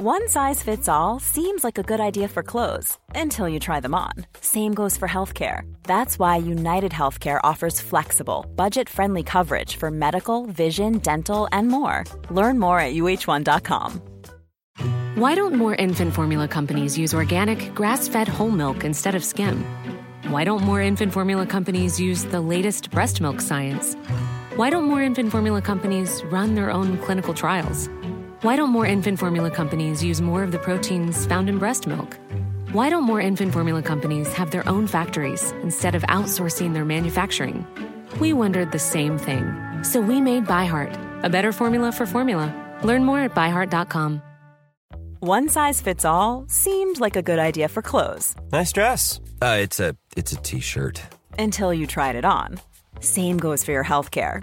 One size fits all seems like a good idea for clothes until you try them on. Same goes for healthcare. That's why United Healthcare offers flexible, budget friendly coverage for medical, vision, dental, and more. Learn more at uh1.com. Why don't more infant formula companies use organic, grass fed whole milk instead of skim? Why don't more infant formula companies use the latest breast milk science? Why don't more infant formula companies run their own clinical trials? Why don't more infant formula companies use more of the proteins found in breast milk? Why don't more infant formula companies have their own factories instead of outsourcing their manufacturing? We wondered the same thing. So we made ByHeart, a better formula for formula. Learn more at byheart.com. One size fits all seemed like a good idea for clothes Nice dress. Uh, it's a it's a t-shirt. until you tried it on. Same goes for your healthcare.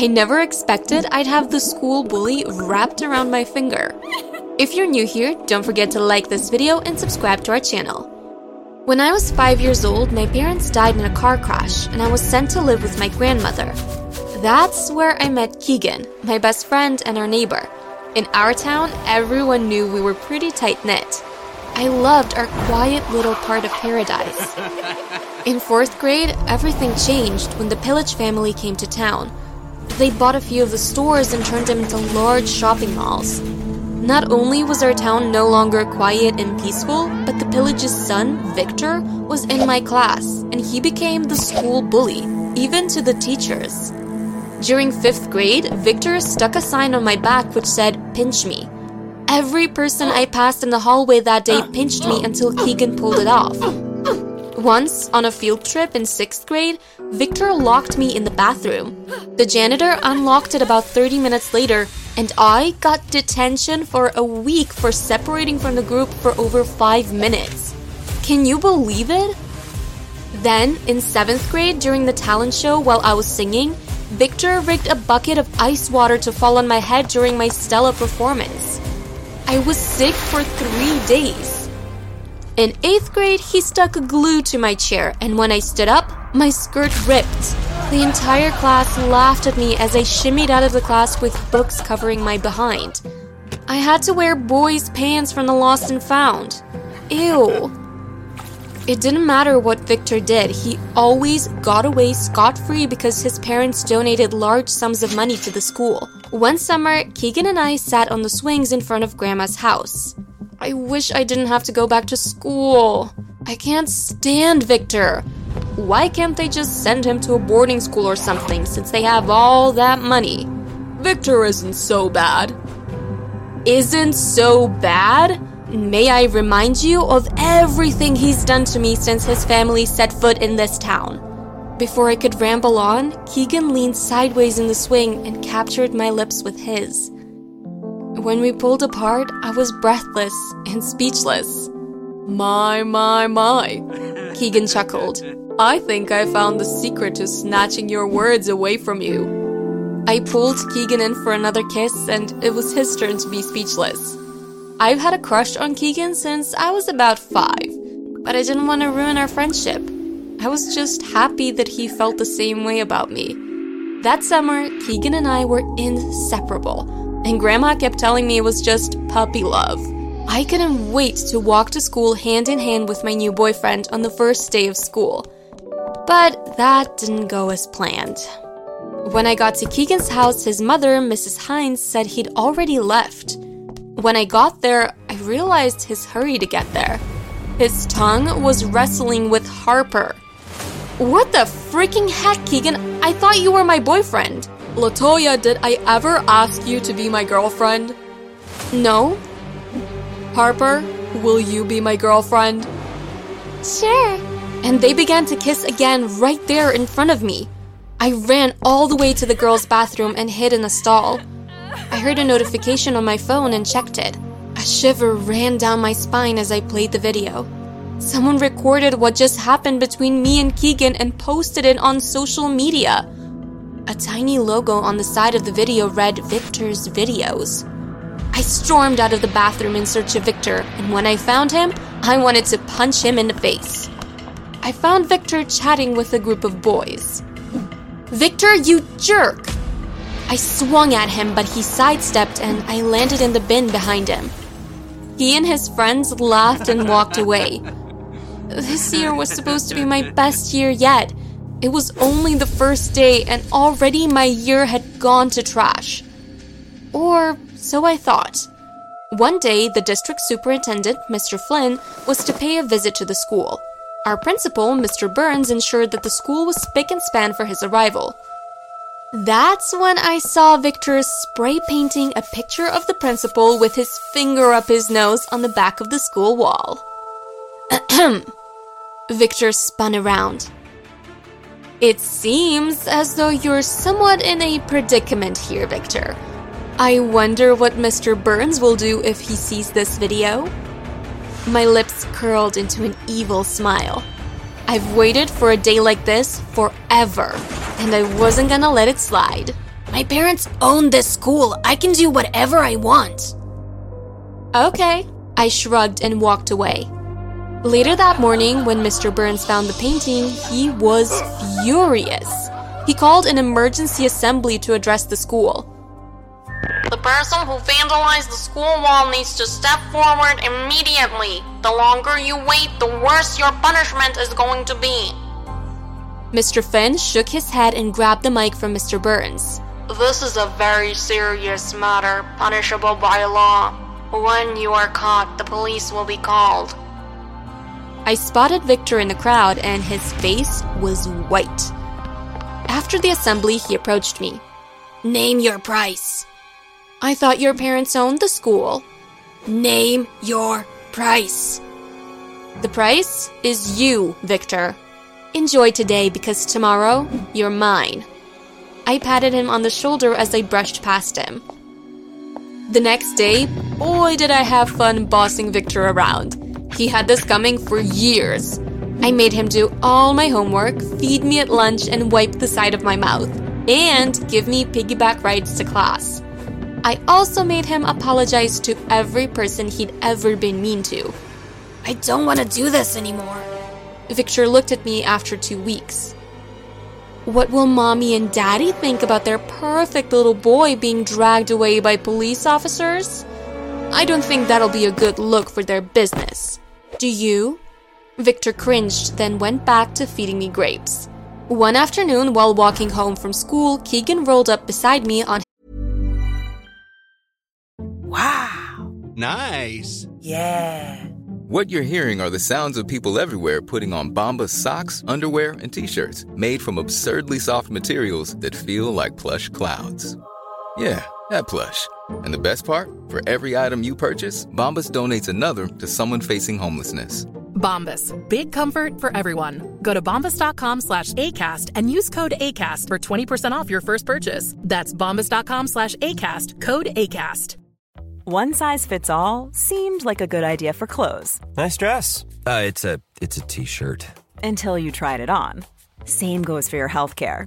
I never expected I'd have the school bully wrapped around my finger. If you're new here, don't forget to like this video and subscribe to our channel. When I was 5 years old, my parents died in a car crash and I was sent to live with my grandmother. That's where I met Kegan, my best friend and our neighbor. In our town, everyone knew we were pretty tight knit. I loved our quiet little part of paradise. In fourth grade, everything changed when the Pillage family came to town. They bought a few of the stores and turned them into large shopping malls. Not only was our town no longer quiet and peaceful, but the Pillage's son, Victor, was in my class, and he became the school bully, even to the teachers. During fifth grade, Victor stuck a sign on my back which said, Pinch me. Every person I passed in the hallway that day pinched me until Kegan pulled it off. Once, on a field trip in sixth grade, Victor locked me in the bathroom. The janitor unlocked it about 30 minutes later, and I got detention for a week for separating from the group for over five minutes. Can you believe it? Then, in seventh grade, during the talent show while I was singing, Victor rigged a bucket of ice water to fall on my head during my Stella performance. I was sick for three days. In eighth grade, he stuck glue to my chair, and when I stood up, my skirt ripped. The entire class laughed at me as I shimmied out of the class with books covering my behind. I had to wear boys' pants from the Lost and Found. Ew. It didn't matter what Victor did, he always got away scot free because his parents donated large sums of money to the school. One summer, Keegan and I sat on the swings in front of Grandma's house. I wish I didn't have to go back to school. I can't stand Victor. Why can't they just send him to a boarding school or something since they have all that money? Victor isn't so bad. Isn't so bad? May I remind you of everything he's done to me since his family set foot in this town. Before I could ramble on, Kegan leaned sideways in the swing and captured my lips with his. When we pulled apart, I was breathless and speechless. My, my, my, Kegan chuckled. I think I found the secret to snatching your words away from you. I pulled Kegan in for another kiss, and it was his turn to be speechless. I've had a crush on Kegan since I was about five, but I didn't want to ruin our friendship. I was just happy that he felt the same way about me. That summer, Kegan and I were inseparable, and Grandma kept telling me it was just puppy love. I couldn't wait to walk to school hand in hand with my new boyfriend on the first day of school. But that didn't go as planned. When I got to Kegan's house, his mother, Mrs. Hines, said he'd already left. When I got there, I realized his hurry to get there. His tongue was wrestling with Harper. What the freaking heck, Kegan? I thought you were my boyfriend. Latoya, did I ever ask you to be my girlfriend? No. Harper, will you be my girlfriend? Sure. And they began to kiss again right there in front of me. I ran all the way to the girls' bathroom and hid in a stall. I heard a notification on my phone and checked it. A shiver ran down my spine as I played the video. Someone recorded what just happened between me and Kegan and posted it on social media. A tiny logo on the side of the video read Victor's Videos. I stormed out of the bathroom in search of Victor, and when I found him, I wanted to punch him in the face. I found Victor chatting with a group of boys. Victor, you jerk! I swung at him, but he sidestepped and I landed in the bin behind him. He and his friends laughed and walked away. This year was supposed to be my best year yet. It was only the first day, and already my year had gone to trash. Or so I thought. One day, the district superintendent, Mr. Flynn, was to pay a visit to the school. Our principal, Mr. Burns, ensured that the school was spick and span for his arrival. That's when I saw Victor spray painting a picture of the principal with his finger up his nose on the back of the school wall. Victor spun around. It seems as though you're somewhat in a predicament here, Victor. I wonder what Mr. Burns will do if he sees this video. My lips curled into an evil smile. I've waited for a day like this forever, and I wasn't gonna let it slide. My parents own this school. I can do whatever I want. Okay, I shrugged and walked away. Later that morning, when Mr. Burns found the painting, he was furious. He called an emergency assembly to address the school. The person who vandalized the school wall needs to step forward immediately. The longer you wait, the worse your punishment is going to be. Mr. Finn shook his head and grabbed the mic from Mr. Burns. This is a very serious matter, punishable by law. When you are caught, the police will be called. I spotted Victor in the crowd, and his face was white. After the assembly, he approached me. Name your price. I thought your parents owned the school. Name your price. The price is you, Victor. Enjoy today because tomorrow you're mine. I patted him on the shoulder as I brushed past him. The next day, boy, did I have fun bossing Victor around. He had this coming for years. I made him do all my homework, feed me at lunch, and wipe the side of my mouth, and give me piggyback rides to class. I also made him apologize to every person he'd ever been mean to. I don't want to do this anymore. Victor looked at me after two weeks. What will mommy and daddy think about their perfect little boy being dragged away by police officers? I don't think that'll be a good look for their business. Do you? Victor cringed, then went back to feeding me grapes. One afternoon, while walking home from school, Keegan rolled up beside me on. Wow. Nice. Yeah. What you're hearing are the sounds of people everywhere putting on Bombas socks, underwear, and t-shirts made from absurdly soft materials that feel like plush clouds. Yeah, that plush. And the best part? For every item you purchase, Bombas donates another to someone facing homelessness. Bombas. Big comfort for everyone. Go to bombas.com slash ACAST and use code ACAST for 20% off your first purchase. That's bombas.com slash ACAST. Code ACAST. One size fits all seemed like a good idea for clothes. Nice dress. Uh, it's a it's a t-shirt. Until you tried it on. Same goes for your healthcare.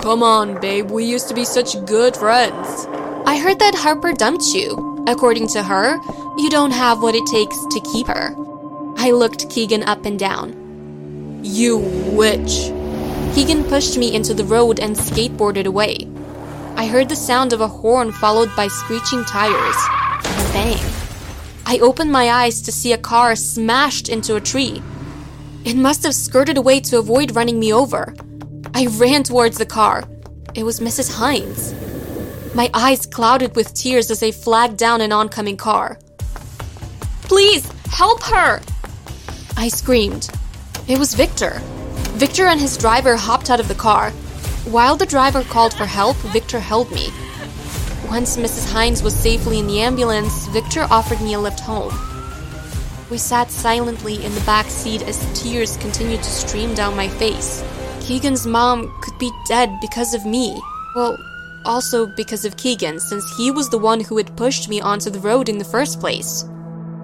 Come on, babe, we used to be such good friends. I heard that Harper dumped you. According to her, you don't have what it takes to keep her. I looked Kegan up and down. You witch. Kegan pushed me into the road and skateboarded away. I heard the sound of a horn followed by screeching tires. A bang. I opened my eyes to see a car smashed into a tree. It must have skirted away to avoid running me over. I ran towards the car. It was Mrs. Hines. My eyes clouded with tears as I flagged down an oncoming car. Please, help her! I screamed. It was Victor. Victor and his driver hopped out of the car. While the driver called for help, Victor held me. Once Mrs. Hines was safely in the ambulance, Victor offered me a lift home. We sat silently in the back seat as tears continued to stream down my face. Kegan's mom could be dead because of me. Well, also because of Kegan, since he was the one who had pushed me onto the road in the first place.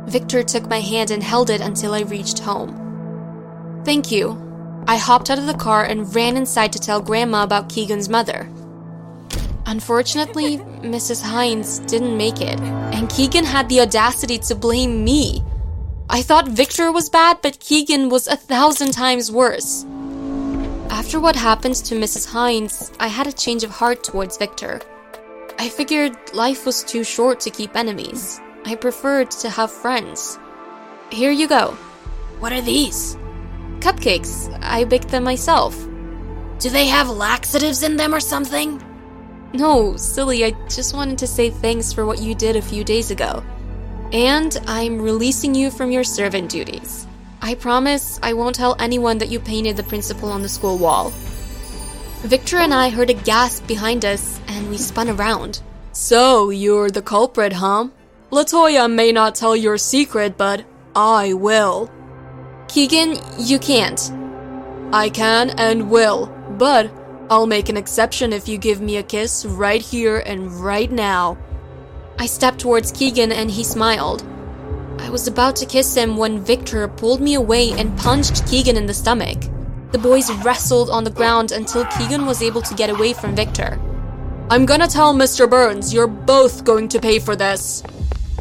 Victor took my hand and held it until I reached home. Thank you. I hopped out of the car and ran inside to tell Grandma about Kegan's mother. Unfortunately, Mrs. Hines didn't make it, and Kegan had the audacity to blame me. I thought Victor was bad, but Kegan was a thousand times worse. After what happened to Mrs. Hines, I had a change of heart towards Victor. I figured life was too short to keep enemies. I preferred to have friends. Here you go. What are these? Cupcakes. I baked them myself. Do they have laxatives in them or something? No, silly, I just wanted to say thanks for what you did a few days ago. And I'm releasing you from your servant duties. I promise I won't tell anyone that you painted the principal on the school wall. Victor and I heard a gasp behind us, and we spun around. So, you're the culprit, huh? Latoya may not tell your secret, but I will. Kegan, you can't. I can and will, but I'll make an exception if you give me a kiss right here and right now. I stepped towards Kegan and he smiled. I was about to kiss him when Victor pulled me away and punched Kegan in the stomach. The boys wrestled on the ground until Kegan was able to get away from Victor. I'm gonna tell Mr. Burns you're both going to pay for this.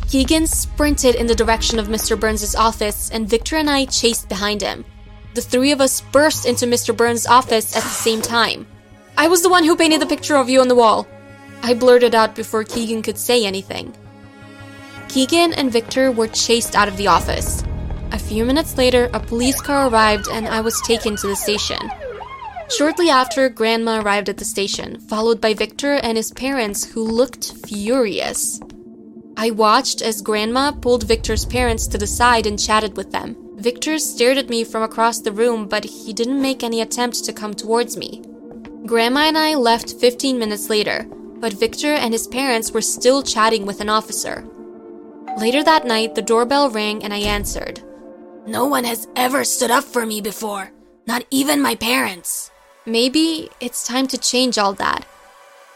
Kegan sprinted in the direction of Mr. Burns' office, and Victor and I chased behind him. The three of us burst into Mr. Burns' office at the same time. I was the one who painted the picture of you on the wall. I blurted out before Kegan could say anything. Kegan and Victor were chased out of the office. A few minutes later, a police car arrived and I was taken to the station. Shortly after, Grandma arrived at the station, followed by Victor and his parents, who looked furious. I watched as Grandma pulled Victor's parents to the side and chatted with them. Victor stared at me from across the room, but he didn't make any attempt to come towards me. Grandma and I left 15 minutes later, but Victor and his parents were still chatting with an officer. Later that night, the doorbell rang and I answered. No one has ever stood up for me before, not even my parents. Maybe it's time to change all that.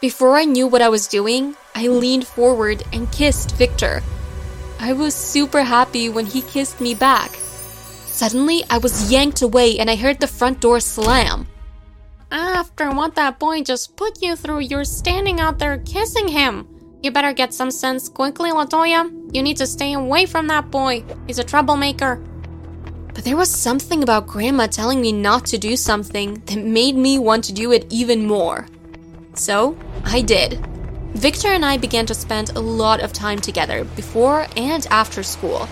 Before I knew what I was doing, I leaned forward and kissed Victor. I was super happy when he kissed me back. Suddenly, I was yanked away and I heard the front door slam. After what that boy just put you through, you're standing out there kissing him. You better get some sense quickly, Latoya. You need to stay away from that boy. He's a troublemaker. But there was something about Grandma telling me not to do something that made me want to do it even more. So, I did. Victor and I began to spend a lot of time together before and after school.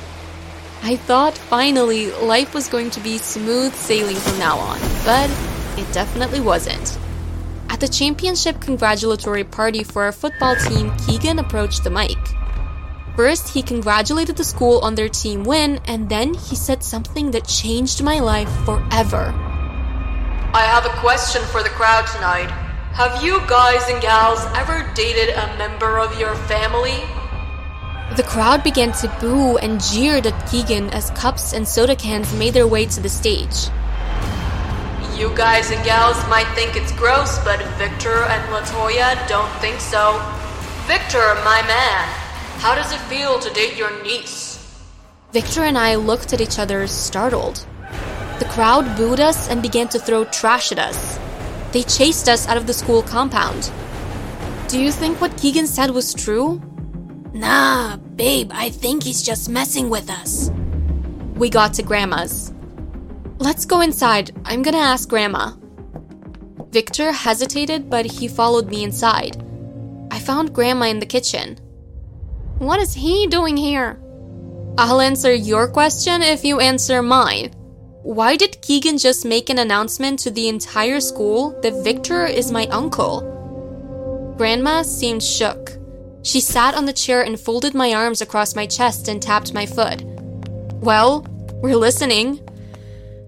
I thought finally life was going to be smooth sailing from now on, but it definitely wasn't. At the championship congratulatory party for our football team, Kegan approached the mic. First, he congratulated the school on their team win, and then he said something that changed my life forever. I have a question for the crowd tonight. Have you guys and gals ever dated a member of your family? The crowd began to boo and jeered at Kegan as cups and soda cans made their way to the stage. You guys and gals might think it's gross, but Victor and Latoya don't think so. Victor, my man, how does it feel to date your niece? Victor and I looked at each other, startled. The crowd booed us and began to throw trash at us. They chased us out of the school compound. Do you think what Kegan said was true? Nah, babe, I think he's just messing with us. We got to Grandma's. Let's go inside. I'm gonna ask Grandma. Victor hesitated, but he followed me inside. I found Grandma in the kitchen. What is he doing here? I'll answer your question if you answer mine. Why did Kegan just make an announcement to the entire school that Victor is my uncle? Grandma seemed shook. She sat on the chair and folded my arms across my chest and tapped my foot. Well, we're listening.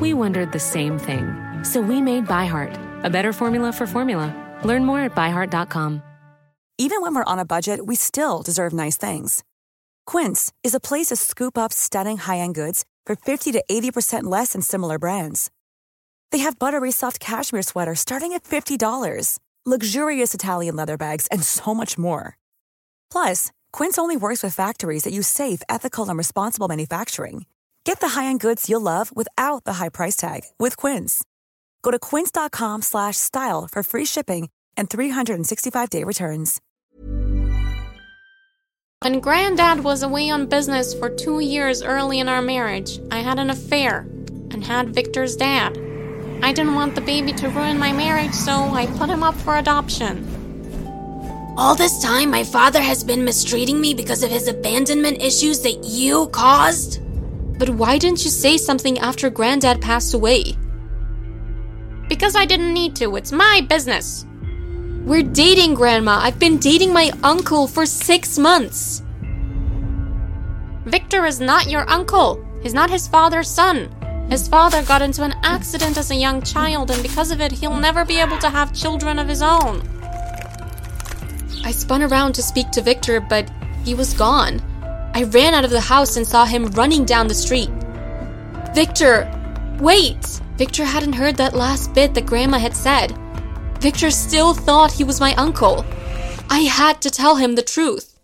We wondered the same thing. So we made ByHeart, a better formula for formula. Learn more at byheart.com. Even when we're on a budget, we still deserve nice things. Quince is a place to scoop up stunning high end goods for 50 to 80% less than similar brands. They have buttery soft cashmere sweaters starting at $50, luxurious Italian leather bags, and so much more. Plus, Quince only works with factories that use safe, ethical, and responsible manufacturing. Get the high-end goods you'll love without the high price tag with Quince. Go to quince.com/style for free shipping and 365-day returns. When Granddad was away on business for two years early in our marriage, I had an affair and had Victor's dad. I didn't want the baby to ruin my marriage, so I put him up for adoption. All this time, my father has been mistreating me because of his abandonment issues that you caused? But why didn't you say something after Granddad passed away? Because I didn't need to. It's my business. We're dating, Grandma. I've been dating my uncle for six months. Victor is not your uncle. He's not his father's son. His father got into an accident as a young child, and because of it, he'll never be able to have children of his own. I spun around to speak to Victor, but he was gone. I ran out of the house and saw him running down the street. Victor! Wait! Victor hadn't heard that last bit that Grandma had said. Victor still thought he was my uncle. I had to tell him the truth.